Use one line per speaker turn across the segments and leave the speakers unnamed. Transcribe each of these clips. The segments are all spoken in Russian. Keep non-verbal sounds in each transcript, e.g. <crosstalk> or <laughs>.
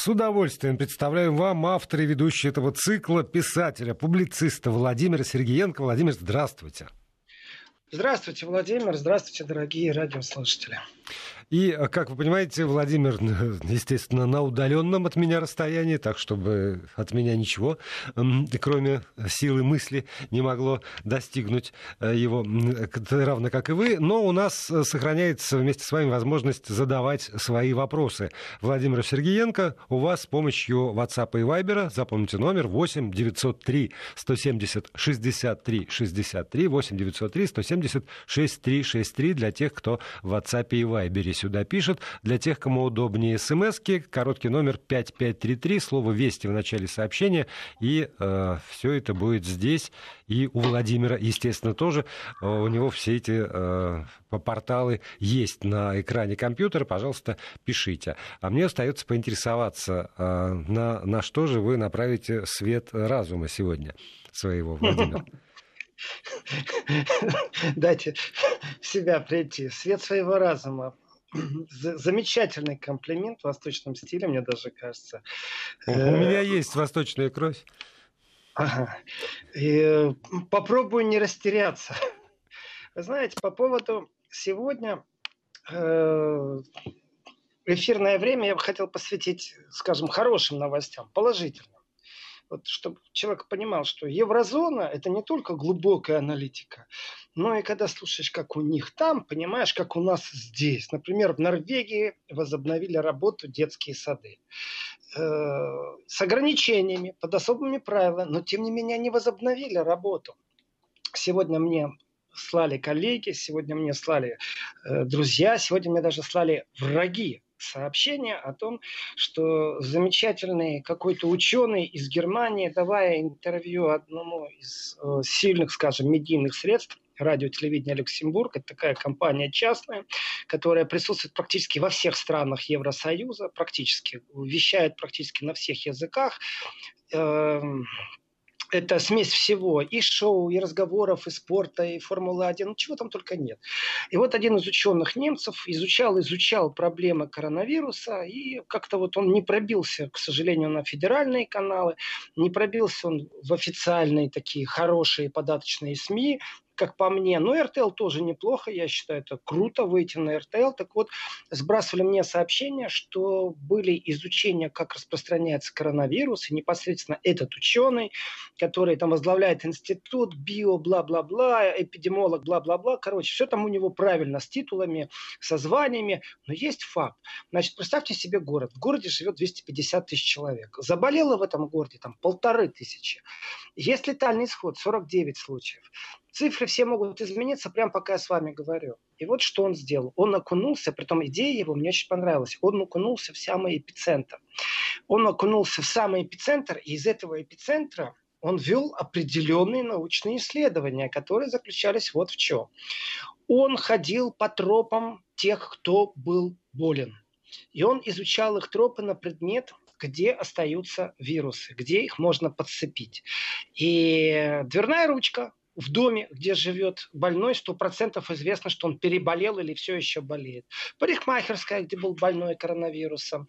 С удовольствием представляем вам автора и ведущего этого цикла, писателя, публициста Владимира Сергеенко. Владимир, здравствуйте.
Здравствуйте, Владимир. Здравствуйте, дорогие радиослушатели.
И, э, как вы понимаете, Владимир, <laughs> естественно, на удаленном от меня расстоянии, так чтобы от меня ничего, кроме силы мысли, не могло достигнуть э, его, равно как и вы. Но у нас э, сохраняется вместе с вами возможность задавать свои вопросы. Владимир Сергеенко, у вас с помощью WhatsApp и Viber, запомните номер 8 903 170 63 63, 8 903 170 63 63 для тех, кто в WhatsApp и Viber сюда пишет. Для тех, кому удобнее смски, короткий номер 5533, слово «Вести» в начале сообщения, и э, все это будет здесь. И у Владимира, естественно, тоже. Э, у него все эти э, порталы есть на экране компьютера. Пожалуйста, пишите. А мне остается поинтересоваться, э, на, на что же вы направите свет разума сегодня своего, Владимир? <laughs>
Дайте себя прийти. Свет своего разума замечательный комплимент в восточном стиле, мне даже кажется.
У э, меня есть восточная кровь.
Ага. И попробую не растеряться. Вы знаете, по поводу сегодня э, эфирное время я бы хотел посвятить, скажем, хорошим новостям, положительным вот, чтобы человек понимал, что еврозона – это не только глубокая аналитика, но и когда слушаешь, как у них там, понимаешь, как у нас здесь. Например, в Норвегии возобновили работу детские сады э, с ограничениями, под особыми правилами, но тем не менее они возобновили работу. Сегодня мне слали коллеги, сегодня мне слали э, друзья, сегодня мне даже слали враги сообщение о том, что замечательный какой-то ученый из Германии, давая интервью одному из э, сильных, скажем, медийных средств, радио телевидения Люксембург. Это такая компания частная, которая присутствует практически во всех странах Евросоюза, практически, вещает практически на всех языках. Это смесь всего, и шоу, и разговоров, и спорта, и Формулы-1, ну, чего там только нет. И вот один из ученых немцев изучал, изучал проблемы коронавируса, и как-то вот он не пробился, к сожалению, на федеральные каналы, не пробился он в официальные такие хорошие податочные СМИ, как по мне. Но РТЛ тоже неплохо, я считаю, это круто выйти на РТЛ. Так вот, сбрасывали мне сообщение, что были изучения, как распространяется коронавирус, и непосредственно этот ученый, который там возглавляет институт, био, бла-бла-бла, эпидемиолог, бла-бла-бла, короче, все там у него правильно, с титулами, со званиями, но есть факт. Значит, представьте себе город. В городе живет 250 тысяч человек. Заболело в этом городе там полторы тысячи. Есть летальный исход, 49 случаев. Цифры все могут измениться, прямо пока я с вами говорю. И вот что он сделал. Он окунулся, при том идея его мне очень понравилась. Он окунулся в самый эпицентр. Он окунулся в самый эпицентр, и из этого эпицентра он вел определенные научные исследования, которые заключались вот в чем. Он ходил по тропам тех, кто был болен. И он изучал их тропы на предмет где остаются вирусы, где их можно подцепить. И дверная ручка, в доме, где живет больной, сто процентов известно, что он переболел или все еще болеет. Парикмахерская, где был больной коронавирусом,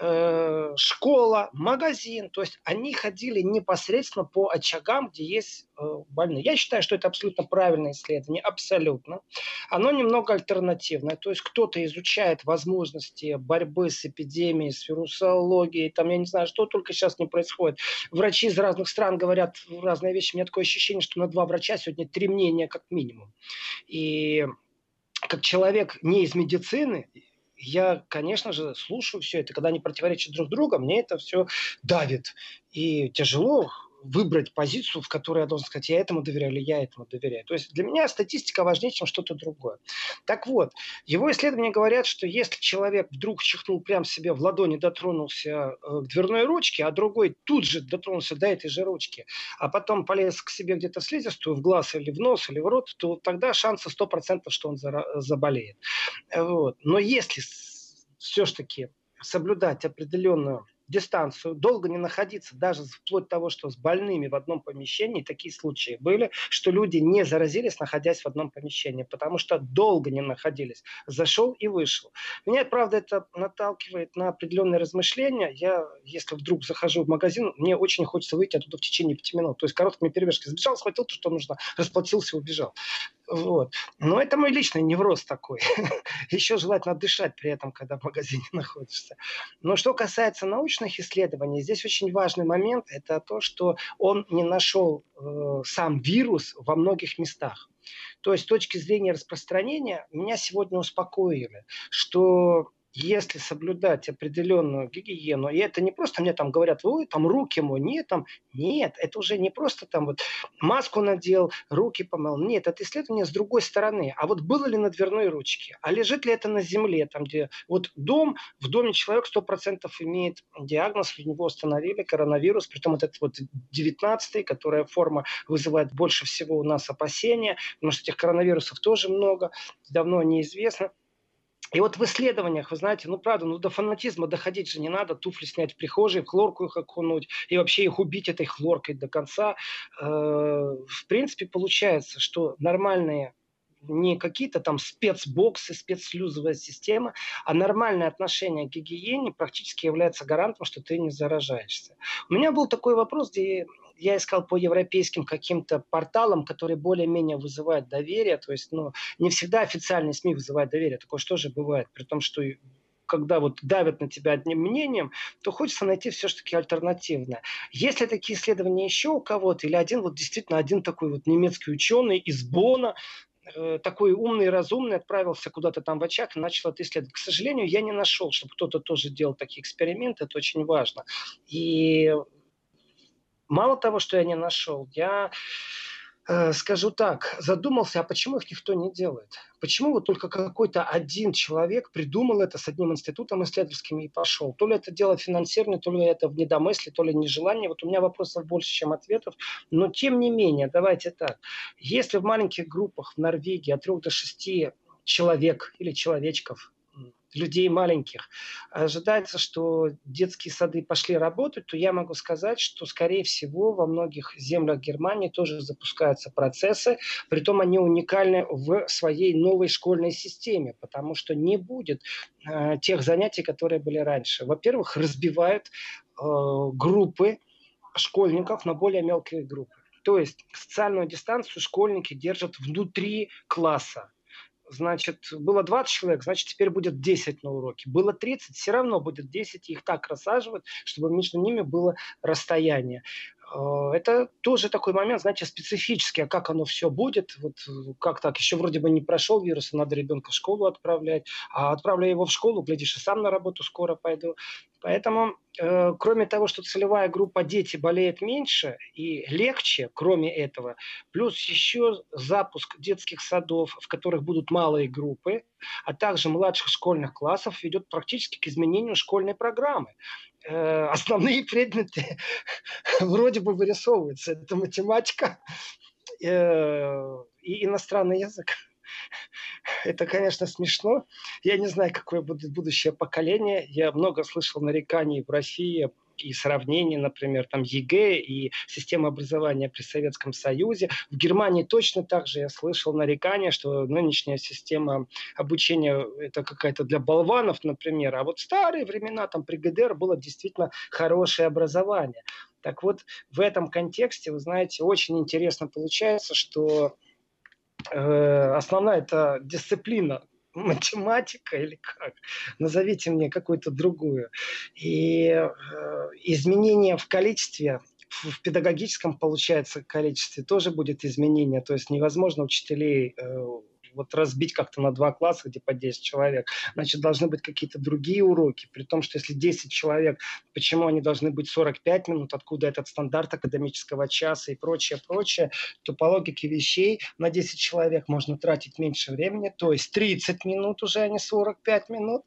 э, школа, магазин. То есть они ходили непосредственно по очагам, где есть э, больные. Я считаю, что это абсолютно правильное исследование, абсолютно. Оно немного альтернативное. То есть кто-то изучает возможности борьбы с эпидемией, с вирусологией, там я не знаю, что только сейчас не происходит. Врачи из разных стран говорят разные вещи. У меня такое ощущение, что на два врача сегодня три мнения как минимум. И как человек не из медицины, я, конечно же, слушаю все это, когда они противоречат друг другу, мне это все давит. И тяжело выбрать позицию, в которой я должен сказать, я этому доверяю или я этому доверяю. То есть для меня статистика важнее, чем что-то другое. Так вот, его исследования говорят, что если человек вдруг чихнул прямо себе в ладони, дотронулся э, к дверной ручке, а другой тут же дотронулся до этой же ручки, а потом полез к себе где-то в слизистую, в глаз или в нос или в рот, то тогда шансы 100%, что он заболеет. Вот. Но если все-таки соблюдать определенную дистанцию, долго не находиться, даже вплоть того, что с больными в одном помещении, такие случаи были, что люди не заразились, находясь в одном помещении, потому что долго не находились. Зашел и вышел. Меня, правда, это наталкивает на определенные размышления. Я, если вдруг захожу в магазин, мне очень хочется выйти оттуда в течение пяти минут. То есть короткими перебежками сбежал, схватил то, что нужно, расплатился, убежал. Вот. Но это мой личный невроз такой. <laughs> Еще желательно дышать при этом, когда в магазине <laughs> находишься. Но что касается научных исследований, здесь очень важный момент – это то, что он не нашел э, сам вирус во многих местах. То есть с точки зрения распространения меня сегодня успокоили, что если соблюдать определенную гигиену, и это не просто мне там говорят, ой, там руки мой, нет, там, нет, это уже не просто там вот маску надел, руки помыл, нет, это исследование с другой стороны. А вот было ли на дверной ручке, а лежит ли это на земле, там где вот дом, в доме человек 100% имеет диагноз, у него установили коронавирус, притом вот этот вот 19 которая форма вызывает больше всего у нас опасения, потому что этих коронавирусов тоже много, давно неизвестно. И вот в исследованиях, вы знаете, ну правда, ну до фанатизма доходить же не надо, туфли снять в прихожей, в хлорку их окунуть и вообще их убить этой хлоркой до конца. Э, в принципе, получается, что нормальные не какие-то там спецбоксы, спецслюзовая система, а нормальное отношение к гигиене практически является гарантом, что ты не заражаешься. У меня был такой вопрос, где я искал по европейским каким-то порталам, которые более-менее вызывают доверие. То есть, ну, не всегда официальные СМИ вызывают доверие. Такое что же бывает. При том, что когда вот давят на тебя одним мнением, то хочется найти все-таки альтернативное. Если такие исследования еще у кого-то, или один вот действительно один такой вот немецкий ученый из Бона, э, такой умный, разумный, отправился куда-то там в очаг и начал это исследовать. К сожалению, я не нашел, чтобы кто-то тоже делал такие эксперименты, это очень важно. И Мало того, что я не нашел, я э, скажу так, задумался, а почему их никто не делает? Почему вот только какой-то один человек придумал это с одним институтом исследовательским и пошел? То ли это дело финансирования, то ли это в недомысле, то ли нежелание. Вот у меня вопросов больше, чем ответов. Но тем не менее, давайте так. Если в маленьких группах в Норвегии от трех до шести человек или человечков людей маленьких, ожидается, что детские сады пошли работать, то я могу сказать, что, скорее всего, во многих землях Германии тоже запускаются процессы, притом они уникальны в своей новой школьной системе, потому что не будет э, тех занятий, которые были раньше. Во-первых, разбивают э, группы школьников на более мелкие группы. То есть социальную дистанцию школьники держат внутри класса значит, было 20 человек, значит, теперь будет 10 на уроке. Было 30, все равно будет 10, их так рассаживают, чтобы между ними было расстояние. Э, это тоже такой момент, знаете, специфический, а как оно все будет, вот как так, еще вроде бы не прошел вирус, надо ребенка в школу отправлять, а отправляя его в школу, глядишь, и сам на работу скоро пойду. Поэтому, э, кроме того, что целевая группа дети болеет меньше и легче, кроме этого, плюс еще запуск детских садов, в которых будут малые группы, а также младших школьных классов ведет практически к изменению школьной программы. Э, основные предметы <laughs> вроде бы вырисовываются. Это математика э, и иностранный язык. Это, конечно, смешно. Я не знаю, какое будет будущее поколение. Я много слышал нареканий в России и сравнений, например, там ЕГЭ и система образования при Советском Союзе. В Германии точно так же я слышал нарекания, что нынешняя система обучения это какая-то для болванов, например, а вот в старые времена там при ГДР было действительно хорошее образование. Так вот, в этом контексте, вы знаете, очень интересно получается, что э, основная эта дисциплина <laughs> математика или как? Назовите мне какую-то другую. И э, изменение в количестве в педагогическом, получается, количестве тоже будет изменение. То есть невозможно учителей э, вот разбить как-то на два класса, где по 10 человек, значит, должны быть какие-то другие уроки. При том, что если 10 человек, почему они должны быть 45 минут, откуда этот стандарт академического часа и прочее, прочее, то по логике вещей на 10 человек можно тратить меньше времени, то есть 30 минут уже, а не 45 минут.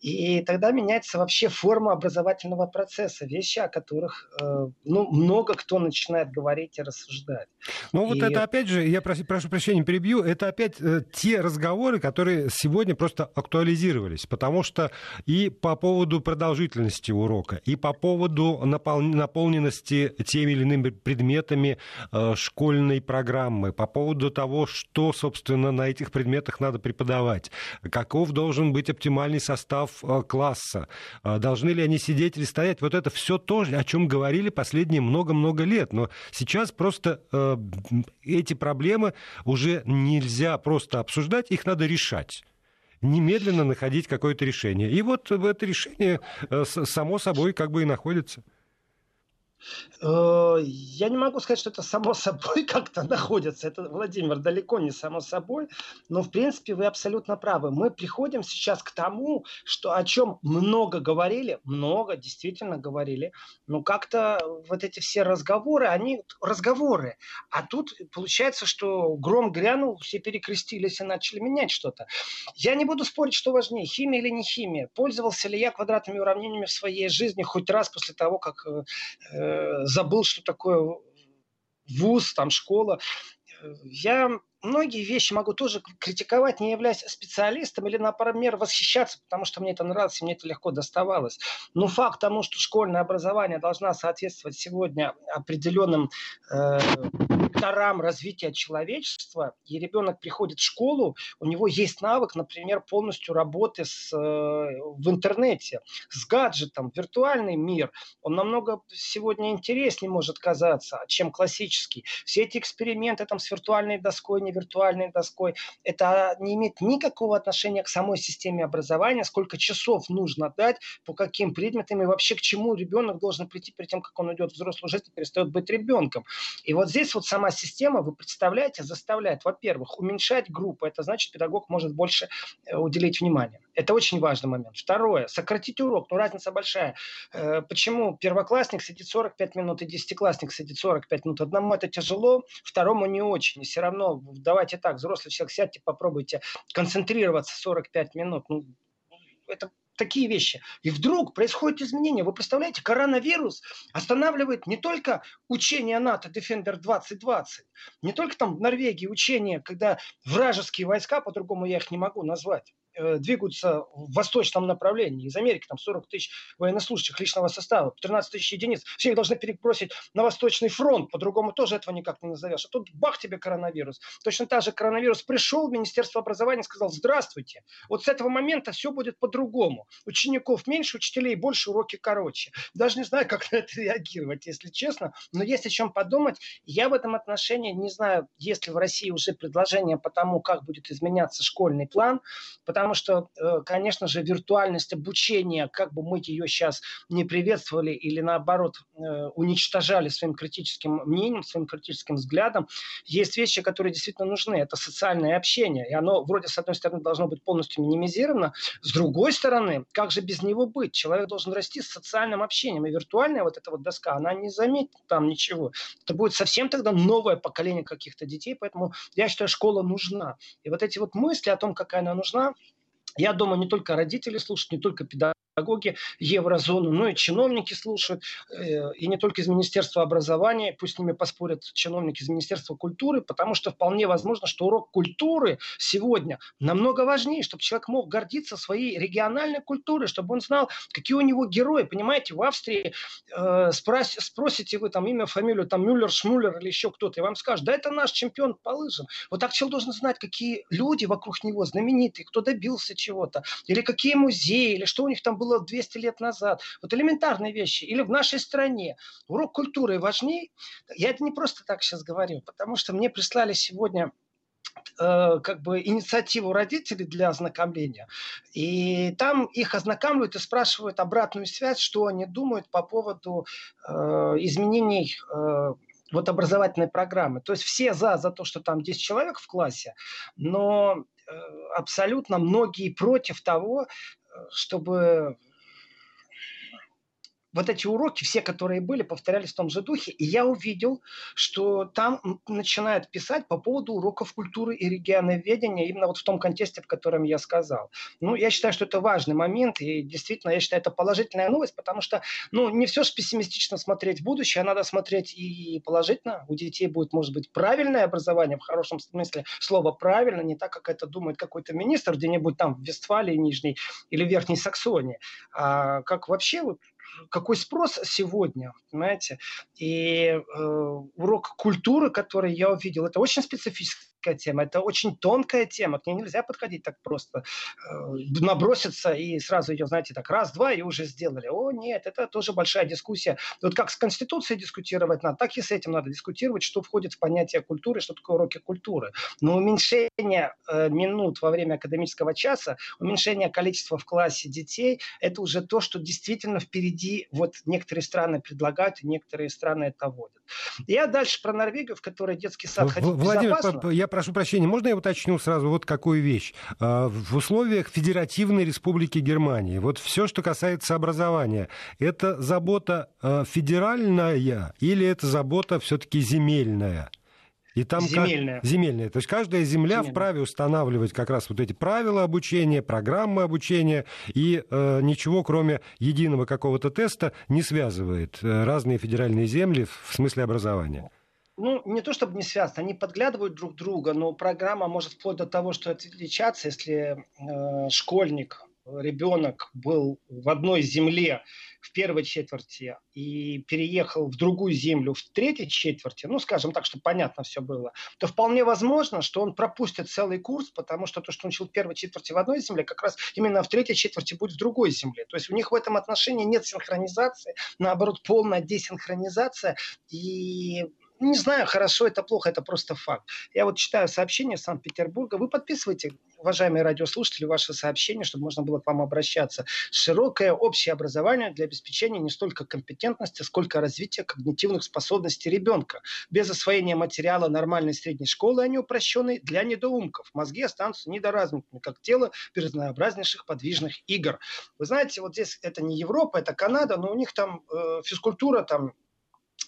И тогда меняется вообще форма образовательного процесса, вещи, о которых э, ну, много кто начинает говорить и рассуждать.
Ну вот и... это опять же, я прошу, прошу прощения, перебью, это опять э, те разговоры, которые сегодня просто актуализировались, потому что и по поводу продолжительности урока, и по поводу наполненности теми или иными предметами э, школьной программы, по поводу того, что, собственно, на этих предметах надо преподавать, каков должен быть оптимальный состав э, класса, э, должны ли они сидеть или стоять. Вот это все то, о чем говорили последние много-много лет. Но сейчас просто эти проблемы уже нельзя просто обсуждать, их надо решать немедленно находить какое-то решение. И вот это решение само собой как бы и находится.
Э, я не могу сказать, что это само собой <laughs> как-то находится. Это, Владимир, далеко не само собой. Но, в принципе, вы абсолютно правы. Мы приходим сейчас к тому, что о чем много говорили, много действительно говорили, но как-то вот эти все разговоры, они разговоры. А тут получается, что гром грянул, все перекрестились и начали менять что-то. Я не буду спорить, что важнее, химия или не химия. Пользовался ли я квадратными уравнениями в своей жизни хоть раз после того, как э, забыл, что такое вуз, там школа. Я многие вещи могу тоже критиковать, не являясь специалистом или, например, восхищаться, потому что мне это нравилось, мне это легко доставалось. Но факт тому, что школьное образование должна соответствовать сегодня определенным э, векторам развития человечества, и ребенок приходит в школу, у него есть навык, например, полностью работы с, э, в интернете, с гаджетом, виртуальный мир, он намного сегодня интереснее может казаться, чем классический. Все эти эксперименты там с виртуальной доской, не виртуальной доской, это не имеет никакого отношения к самой системе образования, сколько часов нужно дать, по каким предметам и вообще к чему ребенок должен прийти перед тем, как он идет в взрослую жизнь и перестает быть ребенком. И вот здесь вот сама система, вы представляете, заставляет, во-первых, уменьшать группу. Это значит, педагог может больше э, уделить внимание. Это очень важный момент. Второе, сократить урок. Ну, разница большая. Э, почему первоклассник сидит 45 минут и десятиклассник сидит 45 минут? Одному это тяжело, второму не очень. И все равно, давайте так, взрослый человек, сядьте, попробуйте концентрироваться 45 минут. Ну, это такие вещи. И вдруг происходит изменение. Вы представляете, коронавирус останавливает не только учение НАТО Defender 2020, не только там в Норвегии учение, когда вражеские войска, по-другому я их не могу назвать, двигаются в восточном направлении. Из Америки там 40 тысяч военнослужащих личного состава, 13 тысяч единиц. Все их должны перебросить на Восточный фронт. По-другому тоже этого никак не назовешь. А тут бах тебе коронавирус. Точно так же коронавирус пришел в Министерство образования и сказал, здравствуйте. Вот с этого момента все будет по-другому. Учеников меньше, учителей больше, уроки короче. Даже не знаю, <laughs> как на это реагировать, если честно. Но есть о чем подумать. Я в этом отношении не знаю, есть ли в России уже предложение по тому, как будет изменяться школьный план. Потому потому что, э, конечно же, виртуальность обучения, как бы мы ее сейчас не приветствовали или наоборот э, уничтожали своим критическим мнением, своим критическим взглядом, есть вещи, которые действительно нужны. Это социальное общение. И оно вроде, с одной стороны, должно быть полностью минимизировано, с другой стороны, как же без него быть? Человек должен расти с социальным общением. И виртуальная вот эта вот доска, она не заметит там ничего. Это будет совсем тогда новое поколение каких-то детей, поэтому я считаю, школа нужна. И вот эти вот мысли о том, какая она нужна, я думаю, не только родители слушают, не только педагоги, педагоги еврозону, но и чиновники слушают, э, и не только из Министерства образования, пусть с ними поспорят чиновники из Министерства культуры, потому что вполне возможно, что урок культуры сегодня намного важнее, чтобы человек мог гордиться своей региональной культурой, чтобы он знал, какие у него герои. Понимаете, в Австрии э, спрос, спросите вы там имя, фамилию, там Мюллер, Шмуллер или еще кто-то, и вам скажут, да это наш чемпион по лыжам. Вот так человек должен знать, какие люди вокруг него знаменитые, кто добился чего-то, или какие музеи, или что у них там было было 200 лет назад. Вот элементарные вещи. Или в нашей стране. Урок культуры важнее. Я это не просто так сейчас говорю, потому что мне прислали сегодня э, как бы инициативу родителей для ознакомления. И там их ознакомливают и спрашивают обратную связь, что они думают по поводу э, изменений э, вот образовательной программы. То есть все за, за то, что там 10 человек в классе, но э, абсолютно многие против того, чтобы вот эти уроки, все, которые были, повторялись в том же духе, и я увидел, что там начинают писать по поводу уроков культуры и регионоведения именно вот в том контексте, в котором я сказал. Ну, я считаю, что это важный момент, и действительно, я считаю, это положительная новость, потому что, ну, не все же пессимистично смотреть в будущее, а надо смотреть и положительно. У детей будет, может быть, правильное образование, в хорошем смысле слова правильно, не так, как это думает какой-то министр где-нибудь там в Вестфалии Нижней или Верхней Саксонии, а как вообще какой спрос сегодня, понимаете? И э, урок культуры, который я увидел, это очень специфический специфическая тема, это очень тонкая тема, к ней нельзя подходить так просто, э, наброситься и сразу ее, знаете, так раз-два и уже сделали. О, нет, это тоже большая дискуссия. Вот как с Конституцией дискутировать надо, так и с этим надо дискутировать, что входит в понятие культуры, что такое уроки культуры. Но уменьшение э, минут во время академического часа, уменьшение количества в классе детей, это уже то, что действительно впереди вот некоторые страны предлагают, некоторые страны это вводят. Я дальше про Норвегию, в которой детский сад ходить
Владимир, безопасно. я прошу прощения, можно я уточню сразу вот какую вещь? А, в условиях Федеративной Республики Германии, вот все, что касается образования, это забота а, федеральная или это забота все-таки земельная? И там земельная. Как... земельная. То есть каждая земля земельная. вправе устанавливать как раз вот эти правила обучения, программы обучения, и э, ничего, кроме единого какого-то теста, не связывает э, разные федеральные земли в смысле образования
ну, не то чтобы не связаны, они подглядывают друг друга, но программа может вплоть до того, что отличаться, если э, школьник, ребенок был в одной земле в первой четверти и переехал в другую землю в третьей четверти, ну, скажем так, чтобы понятно все было, то вполне возможно, что он пропустит целый курс, потому что то, что он учил в первой четверти в одной земле, как раз именно в третьей четверти будет в другой земле. То есть у них в этом отношении нет синхронизации, наоборот, полная десинхронизация, и не знаю, хорошо это плохо, это просто факт. Я вот читаю сообщения Санкт-Петербурга. Вы подписывайте, уважаемые радиослушатели, ваши сообщения, чтобы можно было к вам обращаться. Широкое общее образование для обеспечения не столько компетентности, сколько развития когнитивных способностей ребенка. Без освоения материала нормальной средней школы, они упрощенные для недоумков. Мозги останутся недоразвитыми, как тело разнообразнейших подвижных игр. Вы знаете, вот здесь это не Европа, это Канада, но у них там э, физкультура там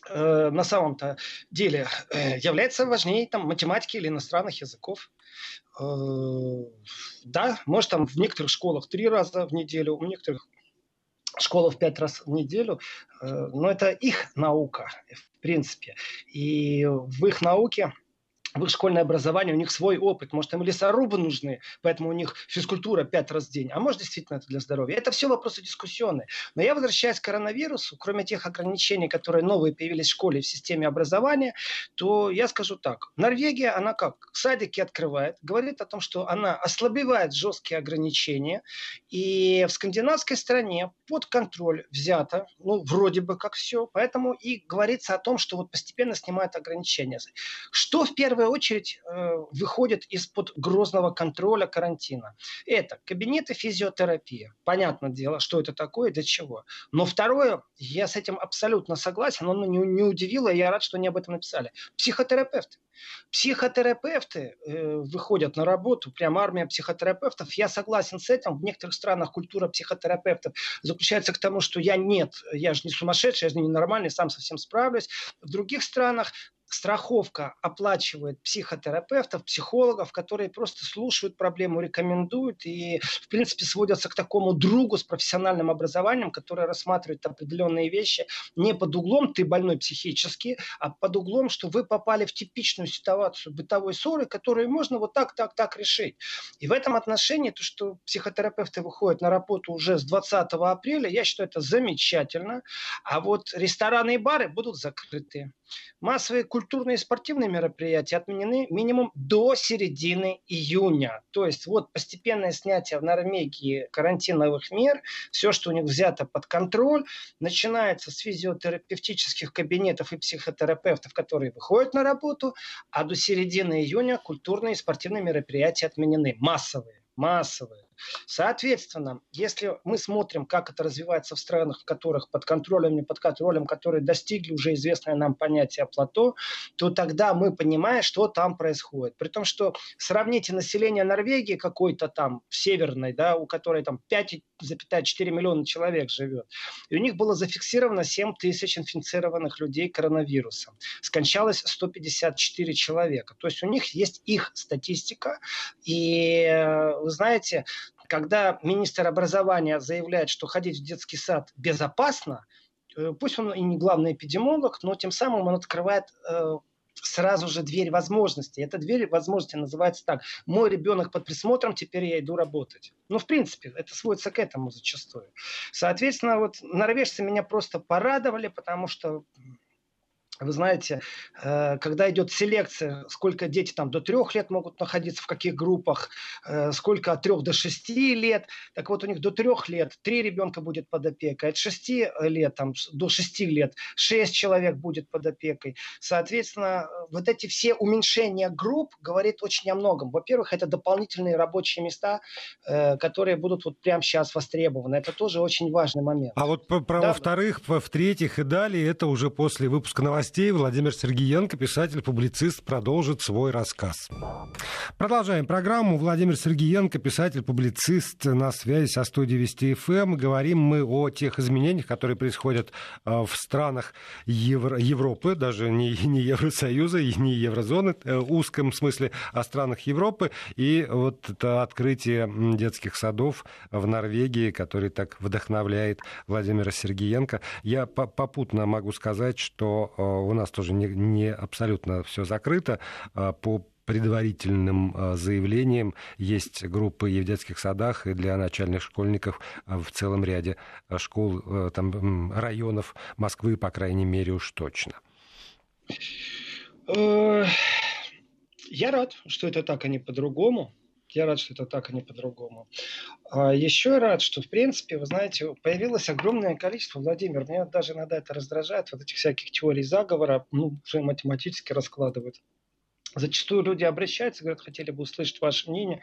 Э, на самом-то деле э, является важнее там, математики или иностранных языков. Э, да, может там в некоторых школах три раза в неделю, в некоторых школах пять раз в неделю, но это их наука, в принципе. И в их науке в их школьное образование, у них свой опыт. Может, им лесорубы нужны, поэтому у них физкультура пять раз в день. А может, действительно это для здоровья. Это все вопросы дискуссионные. Но я возвращаюсь к коронавирусу, кроме тех ограничений, которые новые появились в школе в системе образования, то я скажу так. Норвегия, она как? Садики открывает, говорит о том, что она ослабевает жесткие ограничения. И в скандинавской стране под контроль взято, ну, вроде бы как все. Поэтому и говорится о том, что вот постепенно снимают ограничения. Что в первую очередь э, выходит из-под грозного контроля карантина. Это кабинеты физиотерапии. Понятное дело, что это такое, для чего. Но второе, я с этим абсолютно согласен, оно не, не удивило, я рад, что они об этом написали. Психотерапевты. Психотерапевты э, выходят на работу, прям армия психотерапевтов. Я согласен с этим. В некоторых странах культура психотерапевтов заключается к тому, что я нет, я же не сумасшедший, я же не нормальный, сам совсем справлюсь. В других странах страховка оплачивает психотерапевтов, психологов, которые просто слушают проблему, рекомендуют и, в принципе, сводятся к такому другу с профессиональным образованием, который рассматривает определенные вещи не под углом «ты больной психически», а под углом, что вы попали в типичную ситуацию бытовой ссоры, которую можно вот так, так, так решить. И в этом отношении то, что психотерапевты выходят на работу уже с 20 апреля, я считаю, это замечательно. А вот рестораны и бары будут закрыты. Массовые культурные и спортивные мероприятия отменены минимум до середины июня. То есть вот постепенное снятие в Норвегии карантиновых мер, все, что у них взято под контроль, начинается с физиотерапевтических кабинетов и психотерапевтов, которые выходят на работу, а до середины июня культурные и спортивные мероприятия отменены. Массовые массовые. Соответственно, если мы смотрим, как это развивается в странах, в которых под контролем, не под контролем, которые достигли уже известное нам понятие плато, то тогда мы понимаем, что там происходит. При том, что сравните население Норвегии какой-то там, северной, да, у которой там 5,4 миллиона человек живет, и у них было зафиксировано 7 тысяч инфицированных людей коронавирусом. Скончалось 154 человека. То есть у них есть их статистика, и э, вы знаете, когда министр образования заявляет, что ходить в детский сад безопасно, э, пусть он и не главный эпидемиолог, но тем самым он открывает э, сразу же дверь возможностей. Эта дверь возможностей называется так. Мой ребенок под присмотром, теперь я иду работать. Ну, в принципе, это сводится к этому зачастую. Соответственно, вот норвежцы меня просто порадовали, потому что вы знаете, э, когда идет селекция, сколько дети там до трех лет могут находиться, в каких группах, э, сколько от трех до шести лет. Так вот, у них до трех лет три ребенка будет под опекой, от шести лет там, до шести лет шесть человек будет под опекой. Соответственно, вот эти все уменьшения групп говорит очень о многом. Во-первых, это дополнительные рабочие места, э, которые будут вот прямо сейчас востребованы. Это тоже очень важный момент.
А вот про да, во-вторых, да. в-третьих и далее, это уже после выпуска новостей новостей Владимир Сергеенко, писатель-публицист, продолжит свой рассказ. Продолжаем программу. Владимир Сергеенко, писатель-публицист, на связи со студией Вести ФМ. Эм. Говорим мы о тех изменениях, которые происходят э, в странах Евро- Европы, даже не, не Евросоюза и не Еврозоны, э, в узком смысле, о странах Европы. И вот это открытие детских садов в Норвегии, который так вдохновляет Владимира Сергеенко. Я попутно могу сказать, что э, у нас тоже не, не абсолютно все закрыто. А, по предварительным а, заявлениям есть группы и в детских садах, и для начальных школьников а, в целом ряде школ, там, районов Москвы, по крайней мере, уж точно.
Э, я рад, что это так, а не по-другому. Я рад, что это так, а не по-другому. А еще я рад, что, в принципе, вы знаете, появилось огромное количество, Владимир, меня даже иногда это раздражает, вот этих всяких теорий заговора, ну, уже математически раскладывают. Зачастую люди обращаются, говорят, хотели бы услышать ваше мнение.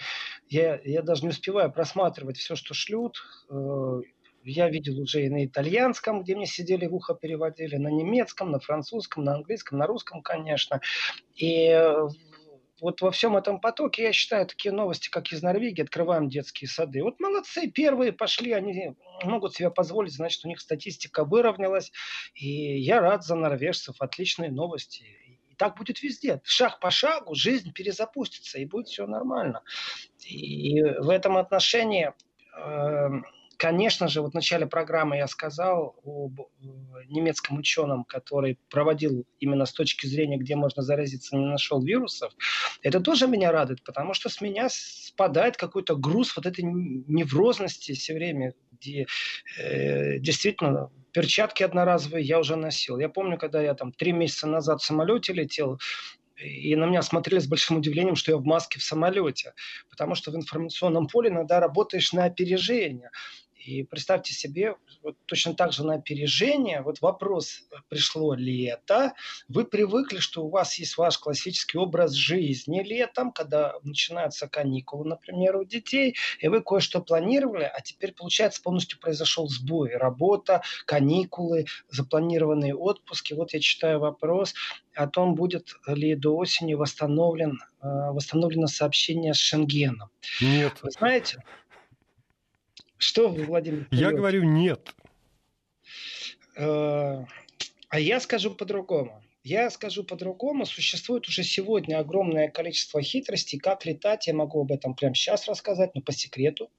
Я, я даже не успеваю просматривать все, что шлют. Э, я видел уже и на итальянском, где мне сидели в ухо переводили, на немецком, на французском, на английском, на русском, конечно. И вот во всем этом потоке, я считаю, такие новости, как из Норвегии, открываем детские сады. Вот молодцы, первые пошли, они могут себе позволить, значит, у них статистика выровнялась. И я рад за норвежцев, отличные новости. И так будет везде. Шаг по шагу жизнь перезапустится, и будет все нормально. И в этом отношении э, Конечно же, вот в начале программы я сказал об э, немецком ученом, который проводил именно с точки зрения, где можно заразиться, не нашел вирусов. Это тоже меня радует, потому что с меня спадает какой-то груз вот этой неврозности все время, где э, действительно перчатки одноразовые я уже носил. Я помню, когда я там три месяца назад в самолете летел, и на меня смотрели с большим удивлением, что я в маске в самолете. Потому что в информационном поле иногда работаешь на опережение. И представьте себе, вот точно так же на опережение, вот вопрос, пришло лето, вы привыкли, что у вас есть ваш классический образ жизни летом, когда начинаются каникулы, например, у детей, и вы кое-что планировали, а теперь, получается, полностью произошел сбой. Работа, каникулы, запланированные отпуски. Вот я читаю вопрос о том, будет ли до осени восстановлен, э, восстановлено сообщение с Шенгеном.
Нет.
Вы знаете, что Владимир?
Я говорю нет.
Э, а я скажу по-другому. Я скажу по-другому. Существует уже сегодня огромное количество хитростей. Как летать, я могу об этом прямо сейчас рассказать, но по секрету.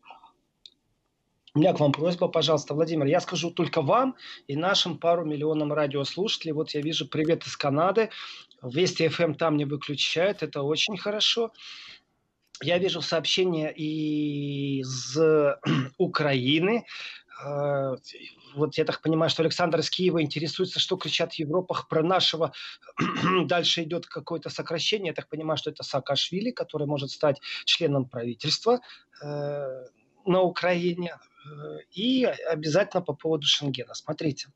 У меня к вам просьба, пожалуйста, Владимир, я скажу только вам и нашим пару миллионам радиослушателей. Вот я вижу привет из Канады. Вести FM эм там не выключают, это очень хорошо я вижу сообщения из <clears throat> Украины. А, вот я так понимаю, что Александр из Киева интересуется, что кричат в Европах про нашего. <clears throat> Дальше идет какое-то сокращение. Я так понимаю, что это Саакашвили, который может стать членом правительства э, на Украине. И обязательно по поводу Шенгена. Смотрите,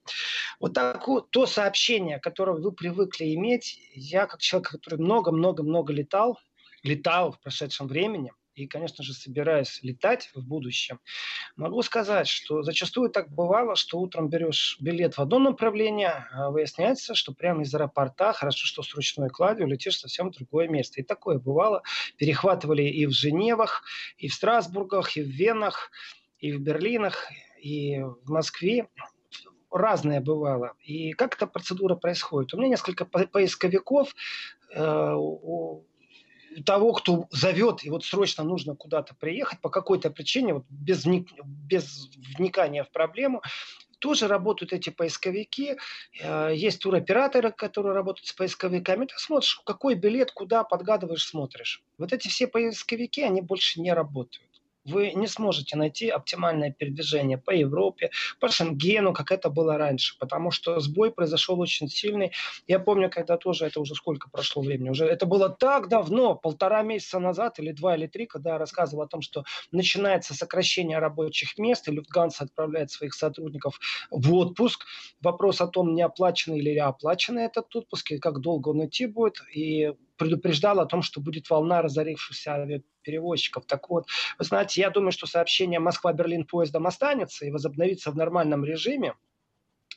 вот так, то сообщение, которое вы привыкли иметь, я как человек, который много-много-много летал, летал в прошедшем времени, и, конечно же, собираюсь летать в будущем, могу сказать, что зачастую так бывало, что утром берешь билет в одно направление, а выясняется, что прямо из аэропорта, хорошо, что с ручной кладью, летишь совсем в другое место. И такое бывало. Перехватывали и в Женевах, и в Страсбургах, и в Венах, и в Берлинах, и в Москве разное бывало. И как эта процедура происходит? У меня несколько поисковиков, э, у того, кто зовет, и вот срочно нужно куда-то приехать по какой-то причине, вот без, без вникания в проблему, тоже работают эти поисковики. Э, есть туроператоры, которые работают с поисковиками. Ты смотришь, какой билет, куда подгадываешь, смотришь. Вот эти все поисковики, они больше не работают вы не сможете найти оптимальное передвижение по Европе, по Шенгену, как это было раньше, потому что сбой произошел очень сильный. Я помню, когда тоже, это уже сколько прошло времени, уже это было так давно, полтора месяца назад или два или три, когда я рассказывал о том, что начинается сокращение рабочих мест, и Люфтганса отправляет своих сотрудников в отпуск. Вопрос о том, не оплаченный или оплаченный этот отпуск, и как долго он идти будет, и предупреждал о том, что будет волна разорившихся авиаперевозчиков. Так вот, вы знаете, я думаю, что сообщение Москва-Берлин поездом останется и возобновится в нормальном режиме.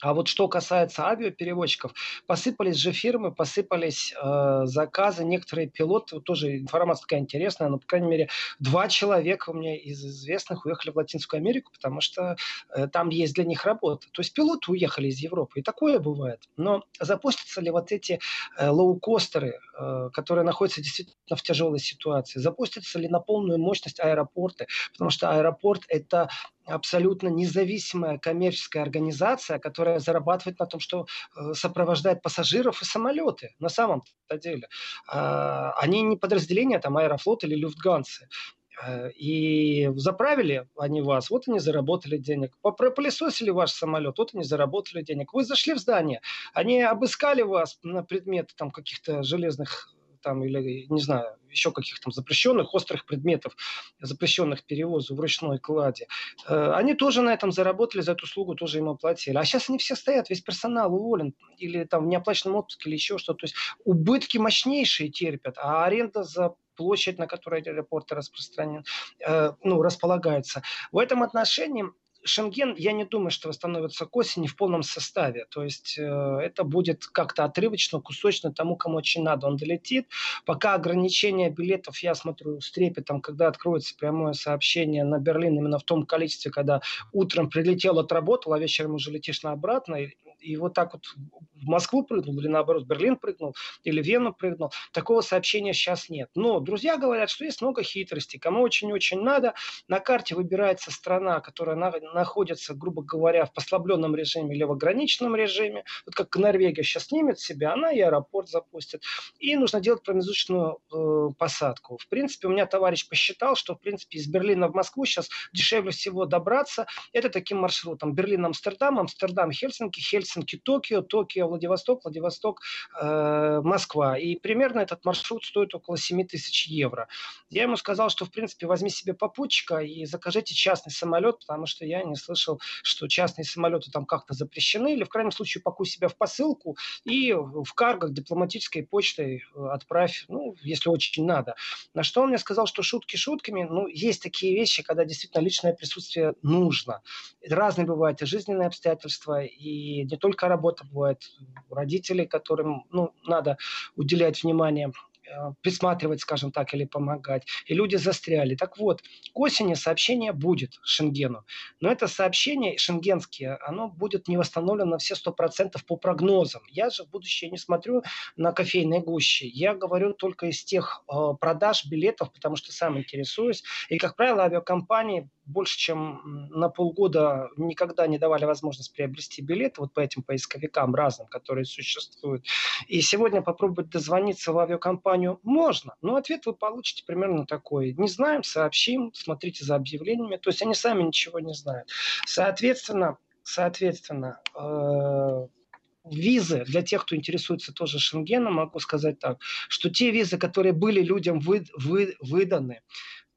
А вот что касается авиаперевозчиков, посыпались же фирмы, посыпались э, заказы, некоторые пилоты, тоже информация такая интересная, но, по крайней мере, два человека у меня из известных уехали в Латинскую Америку, потому что э, там есть для них работа. То есть пилоты уехали из Европы, и такое бывает. Но запустятся ли вот эти э, лоукостеры, э, которые находятся действительно в тяжелой ситуации, запустятся ли на полную мощность аэропорты, потому что аэропорт – это абсолютно независимая коммерческая организация, которая зарабатывает на том, что э, сопровождает пассажиров и самолеты на самом-то деле. А, они не подразделения там Аэрофлот или Люфтганцы. Э, и заправили они вас, вот они заработали денег. Пропылесосили ваш самолет, вот они заработали денег. Вы зашли в здание, они обыскали вас на предмет там каких-то железных там, или, не знаю, еще каких-то запрещенных, острых предметов, запрещенных перевозу в ручной кладе. Э, они тоже на этом заработали, за эту услугу тоже им оплатили. А сейчас они все стоят, весь персонал уволен, или там в неоплаченном отпуске, или еще что-то. То есть убытки мощнейшие терпят, а аренда за площадь, на которой аэропорты распространен, э, ну, располагается. В этом отношении Шенген, я не думаю, что восстановится к осени в полном составе. То есть э, это будет как-то отрывочно, кусочно тому, кому очень надо. Он долетит. Пока ограничение билетов, я смотрю с трепетом, когда откроется прямое сообщение на Берлин именно в том количестве, когда утром прилетел, отработал, а вечером уже летишь на обратно и вот так вот в Москву прыгнул, или наоборот Берлин прыгнул, или Вену прыгнул. Такого сообщения сейчас нет. Но друзья говорят, что есть много хитростей. Кому очень-очень надо, на карте выбирается страна, которая на, находится, грубо говоря, в послабленном режиме или в ограниченном режиме. Вот как Норвегия сейчас снимет себя, она и аэропорт запустит. И нужно делать промежуточную э, посадку. В принципе, у меня товарищ посчитал, что, в принципе, из Берлина в Москву сейчас дешевле всего добраться. Это таким маршрутом. Берлин-Амстердам, Амстердам-Хельсинки, Хельсинки Хельсинки, Токио, Токио, Владивосток, Владивосток, э. И примерно этот маршрут стоит около 7 тысяч евро. Я ему сказал, что, в принципе, возьми себе попутчика и закажите частный самолет, потому что я не слышал, что частные самолеты там как-то запрещены. Или, в крайнем случае, пакуй себя в посылку и в каргах дипломатической почтой э, отправь, ну, если очень надо. На что он мне сказал, что шутки шутками, ну, есть такие вещи, когда действительно личное присутствие нужно. Разные бывают и жизненные обстоятельства, и не только работа, бывает родители, которым ну, надо уделять внимание присматривать, скажем так, или помогать. И люди застряли. Так вот, к осени сообщение будет Шенгену. Но это сообщение шенгенские, оно будет не восстановлено на все 100% по прогнозам. Я же в будущее не смотрю на кофейные гущи. Я говорю только из тех э, продаж билетов, потому что сам интересуюсь. И, как правило, авиакомпании больше, чем на полгода никогда не давали возможность приобрести билеты вот по этим поисковикам разным, которые существуют. И сегодня попробовать дозвониться в авиакомпанию компанию? Можно. Но ответ вы получите примерно такой. Не знаем, сообщим, смотрите за объявлениями. То есть они сами ничего не знают. Соответственно, соответственно, э, визы для тех, кто интересуется тоже Шенгеном, могу сказать так, что те визы, которые были людям вы, вы, выданы,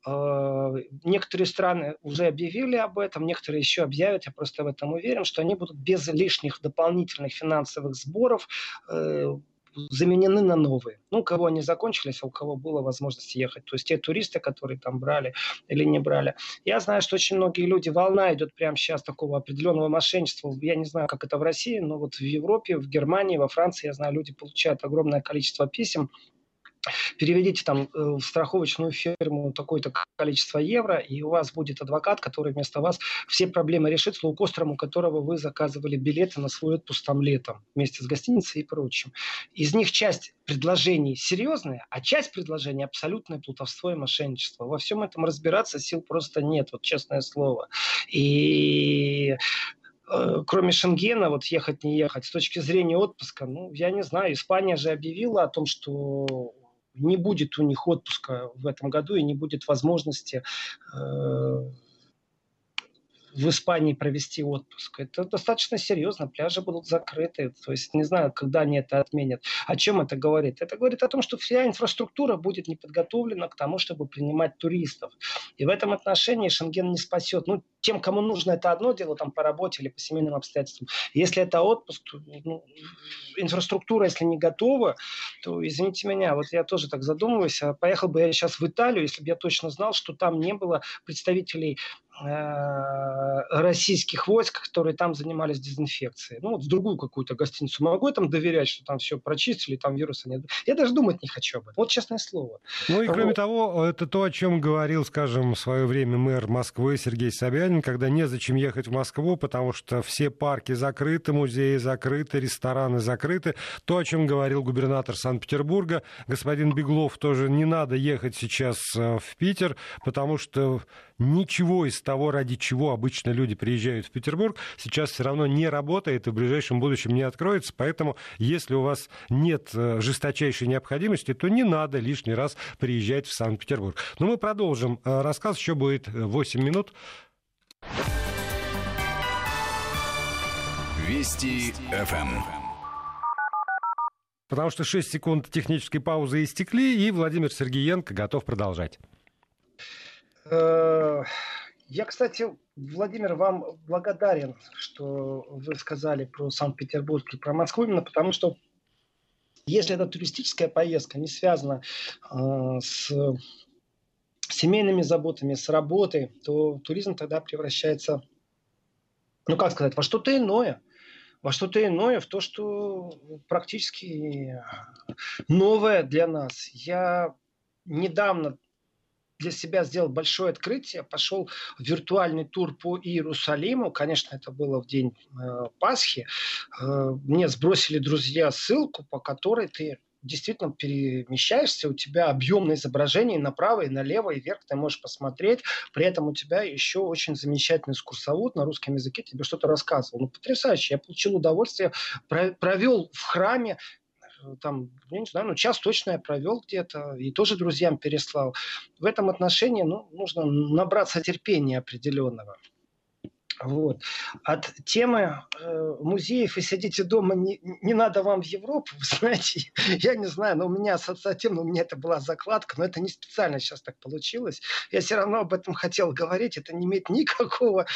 э, некоторые страны уже объявили об этом, некоторые еще объявят, я просто в этом уверен, что они будут без лишних дополнительных финансовых сборов э, заменены на новые. Ну, у кого они закончились, а у кого была возможность ехать. То есть те туристы, которые там брали или не брали. Я знаю, что очень многие люди, волна идет прямо сейчас такого определенного мошенничества. Я не знаю, как это в России, но вот в Европе, в Германии, во Франции, я знаю, люди получают огромное количество писем переведите там э, в страховочную фирму такое-то количество евро, и у вас будет адвокат, который вместо вас все проблемы решит, с лоукостером, у которого вы заказывали билеты на свой отпуск там летом, вместе с гостиницей и прочим. Из них часть предложений серьезные, а часть предложений абсолютное плутовство и мошенничество. Во всем этом разбираться сил просто нет, вот честное слово. И э, кроме Шенгена, вот ехать, не ехать, с точки зрения отпуска, ну, я не знаю, Испания же объявила о том, что не будет у них отпуска в этом году и не будет возможности э, в Испании провести отпуск. Это достаточно серьезно. Пляжи будут закрыты. То есть не знаю, когда они это отменят. О чем это говорит? Это говорит о том, что вся инфраструктура будет не подготовлена к тому, чтобы принимать туристов. И в этом отношении Шенген не спасет. Ну, тем, кому нужно, это одно дело, там, по работе или по семейным обстоятельствам. Если это отпуск, то, ну, инфраструктура, если не готова, то, извините меня, вот я тоже так задумываюсь, а поехал бы я сейчас в Италию, если бы я точно знал, что там не было представителей российских войск, которые там занимались дезинфекцией. Ну, вот в другую какую-то гостиницу могу я там доверять, что там все прочистили, там вируса нет. Я даже думать не хочу об этом. Вот честное слово.
Ну и кроме вот. того, это то, о чем говорил, скажем, в свое время мэр Москвы Сергей Собянин, когда незачем ехать в Москву, потому что все парки закрыты, музеи закрыты, рестораны закрыты. То, о чем говорил губернатор Санкт-Петербурга, господин Беглов, тоже не надо ехать сейчас э, в Питер, потому что ничего из того, ради чего обычно люди приезжают в Петербург, сейчас все равно не работает и в ближайшем будущем не откроется. Поэтому, если у вас нет э, жесточайшей необходимости, то не надо лишний раз приезжать в Санкт-Петербург. Но мы продолжим э, рассказ. Еще будет 8 э, минут. Вести ФМ. Потому что 6 секунд технической паузы истекли, и Владимир Сергеенко готов продолжать.
Я, кстати, Владимир, вам благодарен, что вы сказали про Санкт-Петербург и про Москву, именно потому что если эта туристическая поездка не связана э, с семейными заботами, с работой, то туризм тогда превращается, ну как сказать, во что-то иное. Во что-то иное, в то, что практически новое для нас. Я недавно для себя сделал большое открытие, пошел в виртуальный тур по Иерусалиму. Конечно, это было в день э, Пасхи. Э, мне сбросили друзья ссылку, по которой ты действительно перемещаешься, у тебя объемное изображение направо и налево, и вверх ты можешь посмотреть. При этом у тебя еще очень замечательный экскурсовод на русском языке тебе что-то рассказывал. Ну, потрясающе. Я получил удовольствие, провел в храме там, я не знаю, ну, час точно я провел где-то и тоже друзьям переслал. В этом отношении ну, нужно набраться терпения определенного. Вот. От темы э, музеев и сидите дома, не, не надо вам в Европу, <laughs> знаете, я не знаю, но у меня ассоциативно, у меня это была закладка, но это не специально сейчас так получилось. Я все равно об этом хотел говорить, это не имеет <laughs> никакого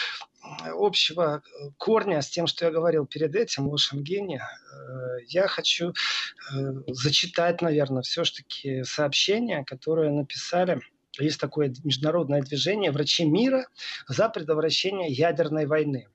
общего э, корня с тем, что я говорил перед этим о Шенгене. Э, я хочу э, зачитать, наверное, все-таки сообщение, которое написали есть такое международное движение «Врачи мира за предотвращение ядерной войны».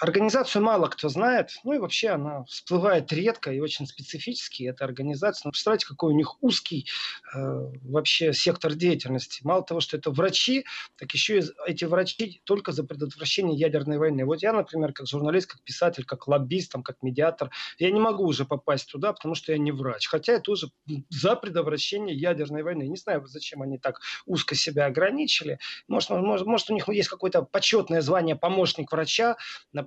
Организацию мало кто знает, ну и вообще она всплывает редко и очень специфически, эта организация. Но представляете, какой у них узкий э, вообще сектор деятельности. Мало того, что это врачи, так еще и эти врачи только за предотвращение ядерной войны. Вот я, например, как журналист, как писатель, как лоббист, там, как медиатор, я не могу уже попасть туда, потому что я не врач. Хотя я тоже за предотвращение ядерной войны. Не знаю, зачем они так узко себя ограничили. Может, может, может у них есть какое-то почетное звание помощник врача,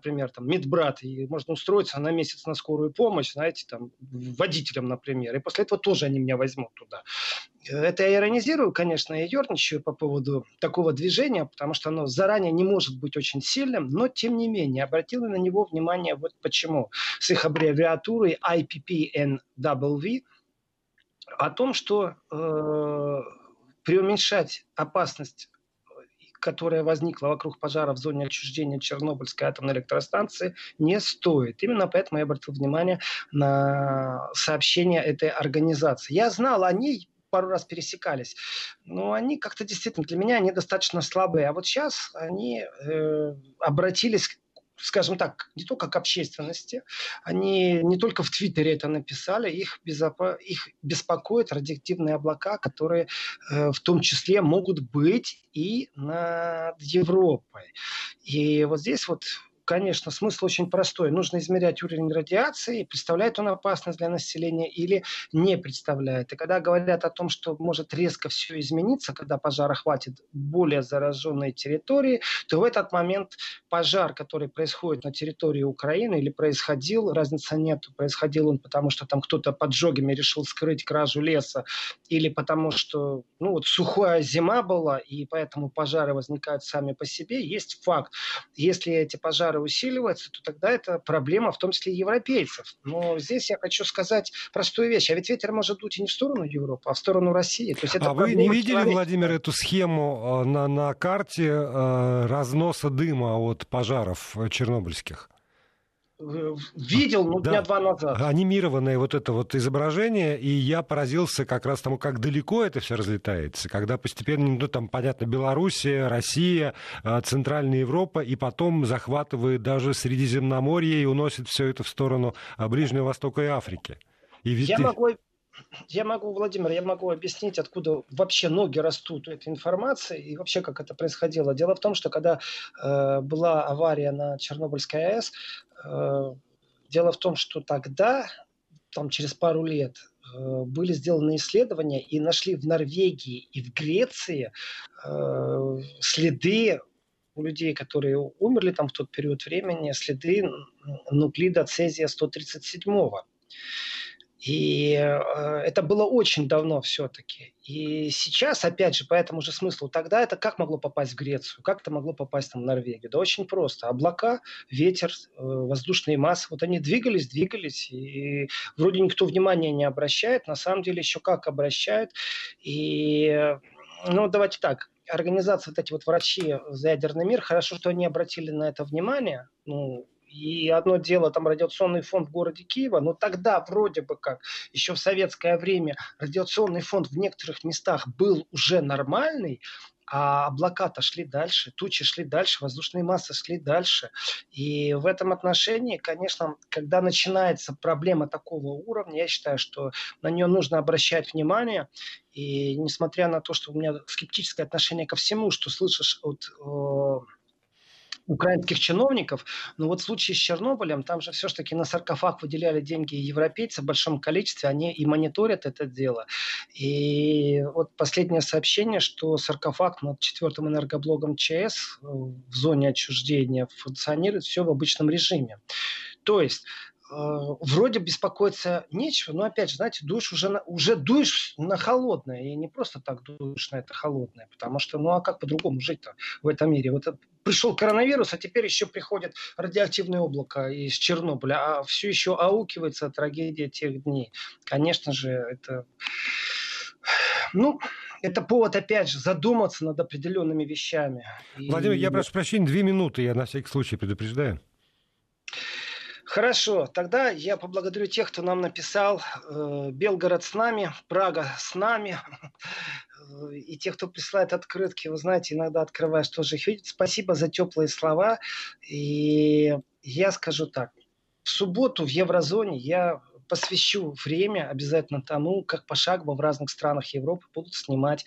например, там, медбрат, и можно устроиться на месяц на скорую помощь, знаете, там, водителем, например, и после этого тоже они меня возьмут туда. Это я иронизирую, конечно, я ерничаю по поводу такого движения, потому что оно заранее не может быть очень сильным, но тем не менее, обратил на него внимание вот почему. С их аббревиатурой IPPNW о том, что э, преуменьшать опасность которая возникла вокруг пожара в зоне отчуждения Чернобыльской атомной электростанции, не стоит. Именно поэтому я обратил внимание на сообщение этой организации. Я знал о ней пару раз пересекались. Но они как-то действительно, для меня они достаточно слабые. А вот сейчас они э, обратились скажем так, не только к общественности, они не только в Твиттере это написали, их, безопа... их беспокоят радиоактивные облака, которые э, в том числе могут быть и над Европой. И вот здесь вот конечно, смысл очень простой. Нужно измерять уровень радиации, представляет он опасность для населения или не представляет. И когда говорят о том, что может резко все измениться, когда пожар охватит более зараженные территории, то в этот момент пожар, который происходит на территории Украины или происходил, разницы нет, происходил он потому, что там кто-то поджогами решил скрыть кражу леса, или потому что ну, вот сухая зима была, и поэтому пожары возникают сами по себе, есть факт. Если эти пожары усиливается, то тогда это проблема в том числе европейцев. Но здесь я хочу сказать простую вещь. А ведь ветер может дуть и не в сторону Европы, а в сторону России. То есть это
а вы не видели, Владимир, эту схему э, на, на карте э, разноса дыма от пожаров чернобыльских?
Видел, ну, да. дня два назад.
Анимированное вот это вот изображение, и я поразился как раз тому, как далеко это все разлетается, когда постепенно, ну, там, понятно, Белоруссия, Россия, а, Центральная Европа, и потом захватывает даже Средиземноморье и уносит все это в сторону а, Ближнего Востока и Африки.
И ведь... Я могу я могу, Владимир, я могу объяснить, откуда вообще ноги растут у этой информации и вообще как это происходило. Дело в том, что когда э, была авария на Чернобыльской АЭС, э, дело в том, что тогда, там через пару лет, э, были сделаны исследования и нашли в Норвегии и в Греции э, следы у людей, которые умерли там в тот период времени, следы нуклида цезия 137. И э, это было очень давно все-таки. И сейчас, опять же, по этому же смыслу, тогда это как могло попасть в Грецию, как это могло попасть там, в Норвегию? Да очень просто. Облака, ветер, э, воздушные массы, вот они двигались, двигались, и вроде никто внимания не обращает, на самом деле еще как обращает. И, ну, давайте так, организации, вот эти вот врачи за ядерный мир, хорошо, что они обратили на это внимание, ну, и одно дело там радиационный фонд в городе Киева, но тогда вроде бы как еще в советское время радиационный фонд в некоторых местах был уже нормальный, а облака-то шли дальше, тучи шли дальше, воздушные массы шли дальше. И в этом отношении, конечно, когда начинается проблема такого уровня, я считаю, что на нее нужно обращать внимание. И несмотря на то, что у меня скептическое отношение ко всему, что слышишь от украинских чиновников. Но вот в случае с Чернобылем, там же все-таки на саркофаг выделяли деньги европейцы в большом количестве, они и мониторят это дело. И вот последнее сообщение, что саркофаг над четвертым энергоблоком ЧС в зоне отчуждения функционирует все в обычном режиме. То есть вроде беспокоиться нечего, но опять же, знаете, дуешь уже, на, уже дуешь на холодное, и не просто так дуешь на это холодное, потому что, ну а как по-другому жить-то в этом мире? Вот пришел коронавирус, а теперь еще приходит радиоактивное облако из Чернобыля, а все еще аукивается трагедия тех дней. Конечно же, это... Ну, это повод, опять же, задуматься над определенными вещами.
Владимир, и... я прошу прощения, две минуты, я на всякий случай предупреждаю.
Хорошо, тогда я поблагодарю тех, кто нам написал. Э, Белгород с нами, Прага с нами. И тех, кто присылает открытки, вы знаете, иногда открываешь тоже их видеть. Спасибо за теплые слова. И я скажу так. В субботу в еврозоне я посвящу время обязательно тому, как пошагово в разных странах Европы будут снимать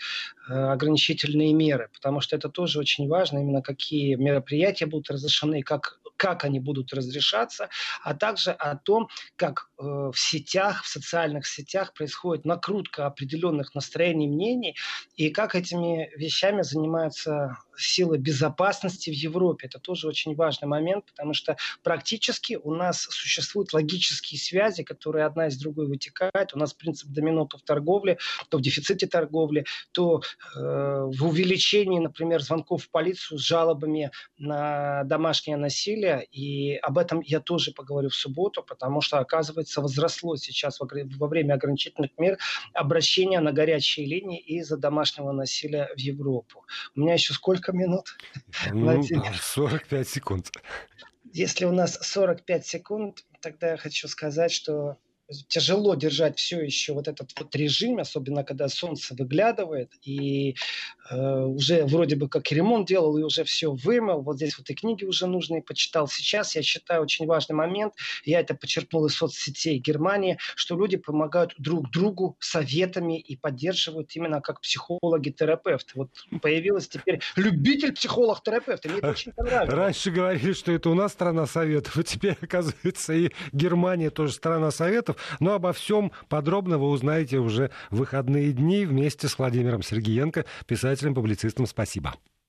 э, ограничительные меры, потому что это тоже очень важно, именно какие мероприятия будут разрешены, как как они будут разрешаться, а также о том, как э, в сетях, в социальных сетях происходит накрутка определенных настроений, мнений, и как этими вещами занимаются силы безопасности в Европе. Это тоже очень важный момент, потому что практически у нас существуют логические связи, которые одна из другой вытекают. У нас принцип домино то в торговле, то в дефиците торговли, то э, в увеличении, например, звонков в полицию с жалобами на домашнее насилие, насилия, и об этом я тоже поговорю в субботу, потому что, оказывается, возросло сейчас во время ограничительных мер обращение на горячие линии из-за домашнего насилия в Европу. У меня еще сколько минут? <laughs>
Ну, 45 <laughs> секунд.
Если у нас 45 секунд, тогда я хочу сказать, что тяжело держать все еще вот этот вот режим, особенно когда солнце выглядывает, и э, уже вроде бы как и ремонт делал, и уже все вымыл, вот здесь вот и книги уже нужные почитал. Сейчас я считаю очень важный момент, я это почерпнул из соцсетей Германии, что люди помогают друг другу советами и поддерживают именно как психологи-терапевты. Вот появилась теперь любитель психолог-терапевт, мне это очень <laughs> понравилось.
Раньше говорили, что это у нас страна советов, а теперь, оказывается, и Германия тоже страна советов, вопросов. Но обо всем подробно вы узнаете уже в выходные дни вместе с Владимиром Сергеенко, писателем-публицистом. Спасибо.